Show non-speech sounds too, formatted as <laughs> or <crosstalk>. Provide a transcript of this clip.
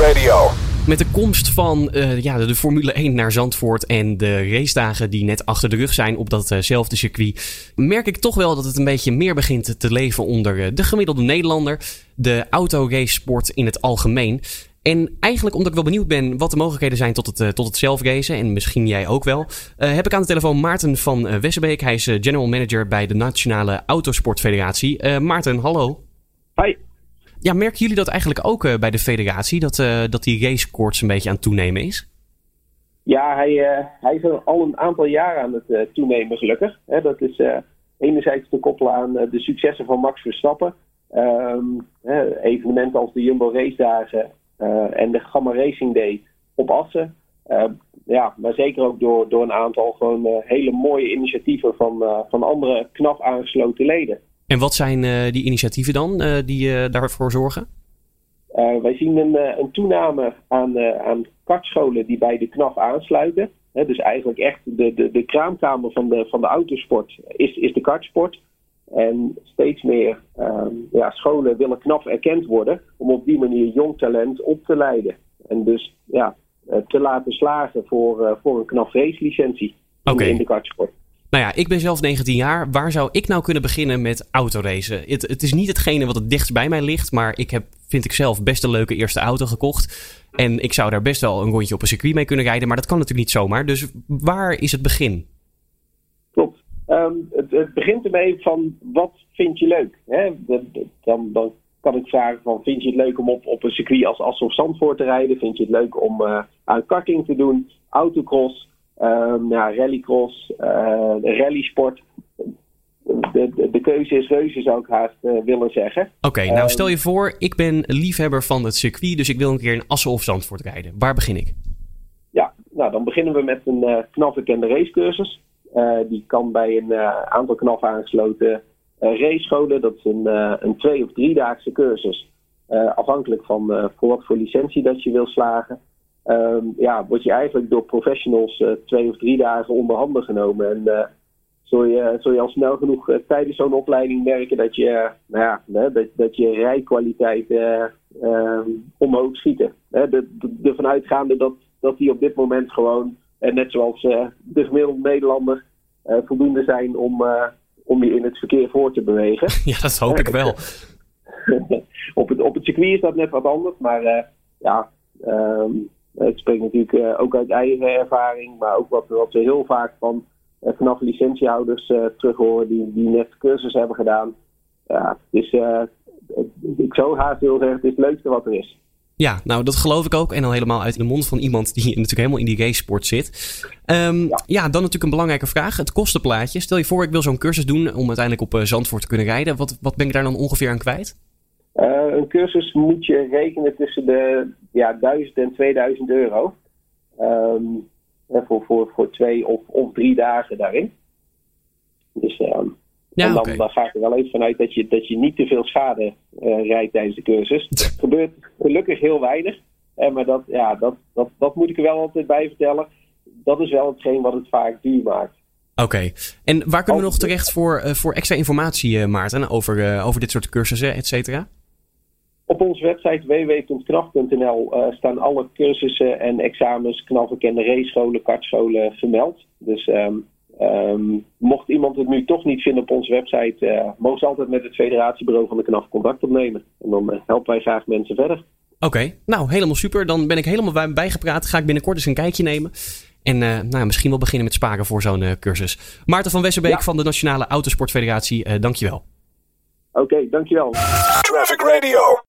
Radio. Met de komst van uh, ja, de Formule 1 naar Zandvoort en de racedagen die net achter de rug zijn op datzelfde circuit, merk ik toch wel dat het een beetje meer begint te leven onder uh, de gemiddelde Nederlander, de autoracesport in het algemeen. En eigenlijk omdat ik wel benieuwd ben wat de mogelijkheden zijn tot het, uh, tot het zelfracen, en misschien jij ook wel, heb ik aan de telefoon Maarten van Wessebeek. Hij is general manager bij de Nationale Autosportfederatie. Maarten, hallo. Hi. Ja, merken jullie dat eigenlijk ook uh, bij de federatie? Dat, uh, dat die racekoorts een beetje aan het toenemen is? Ja, hij, uh, hij is al een aantal jaren aan het toenemen, gelukkig. Dat is enerzijds te koppelen aan de successen van Max Verstappen. Um, evenementen als de Jumbo Race Dagen en de Gamma Racing Day op Assen. ja, maar zeker ook door, door een aantal gewoon hele mooie initiatieven van, van andere knap aangesloten leden. En wat zijn uh, die initiatieven dan uh, die uh, daarvoor zorgen? wij zien een, een toename aan, aan kartscholen die bij de KNAF aansluiten. He, dus eigenlijk echt de, de, de kraamkamer van de, van de autosport is, is de kartsport. En steeds meer ehm, ja, scholen willen knap erkend worden om op die manier jong talent op te leiden. En dus ja, te laten slagen voor, voor een knap racelicentie okay. in de kartsport. Nou ja, ik ben zelf 19 jaar. Waar zou ik nou kunnen beginnen met autoracen? Het, het is niet hetgene wat het dichtst bij mij ligt, maar ik heb, vind ik zelf, best een leuke eerste auto gekocht. En ik zou daar best wel een rondje op een circuit mee kunnen rijden, maar dat kan natuurlijk niet zomaar. Dus waar is het begin? Klopt. Um, het, het, begint ermee van wat vind je leuk? Hè? Dan, dan kan ik vragen van vind je het leuk om op, op een circuit als Assen of Zandvoort te rijden? Vind je het leuk om uh, aan karting te doen? Autocross? Um, ja, rallycross, uh, rallysport. De, de, de, keuze is reuze, zou ik haast uh, willen zeggen. Oké, okay, nou um, stel je voor, ik ben liefhebber van het circuit, dus ik wil een keer in Assen of Zandvoort rijden. Waar begin ik? Ja, nou dan beginnen we met een uh, knap erkende racecursus. Uh, die kan bij een aantal knap aangesloten racescholen. Dat is een, een twee- of driedaagse cursus. afhankelijk van voor wat voor licentie dat je wil slagen. Um, ja, word je eigenlijk door professionals uh, twee of drie dagen onder handen genomen. En uh, zul, je, zul je al snel genoeg uh, tijdens zo'n opleiding merken dat je, nou ja, dat, dat je rijkwaliteit omhoog schieten. Ervan uitgaande dat, dat die op dit moment gewoon, net zoals de gemiddelde Nederlander, voldoende zijn om, om je in het verkeer voor te bewegen. <laughs> Ja, dat hoop ik wel. <laughs> op, het, op het circuit is dat net wat anders, maar ja. Um, ik spreek natuurlijk uh, ook uit eigen ervaring, maar ook wat, wat we heel vaak van uh, vanaf licentiehouders terug horen die, die net cursus hebben gedaan. Ja, het is, ik zou haast wil zeggen, het is het leukste wat er is. Ja, nou dat geloof ik ook. En al helemaal uit de mond van iemand die natuurlijk helemaal in die racesport zit. Um, ja. ja. dan natuurlijk een belangrijke vraag. Het kostenplaatje. Stel je voor, ik wil zo'n cursus doen om uiteindelijk op Zandvoort te kunnen rijden. Wat, wat ben ik daar dan ongeveer aan kwijt? Uh, een cursus moet je rekenen tussen de ja, 1000 en 2000 euro. Um, voor, voor, voor twee of, of drie dagen daarin. Dus um, ja, en dan, okay. dan ga ik er wel even vanuit dat je, dat je niet te veel schade uh, rijdt tijdens de cursus. <laughs> Het gebeurt gelukkig heel weinig. Uh, maar dat, ja, dat, dat, dat moet ik er wel altijd bij vertellen. Dat is wel hetgeen wat het vaak duur maakt. Oké, okay. en waar kunnen we nog terecht voor, uh, voor extra informatie, Maarten, over, over dit soort cursussen, et cetera? Op onze website www.knaf.nl uh, staan alle cursussen en examens, knafbekende racescholen, kartscholen vermeld. Dus um, um, mocht iemand het nu toch niet vinden op onze website, uh, mogen ze altijd met het federatiebureau van de KNAF contact opnemen. En dan uh, helpen wij graag mensen verder. Oké, okay. nou helemaal super. Dan ben ik helemaal bijgepraat. Ga ik binnenkort eens een kijkje nemen. En uh, nou, misschien wel beginnen met sparen voor zo'n uh, cursus. Maarten van Wesserbeek ja. van de Nationale Autosportfederatie, uh, dankjewel. Oké, okay, dankjewel. Traffic Radio.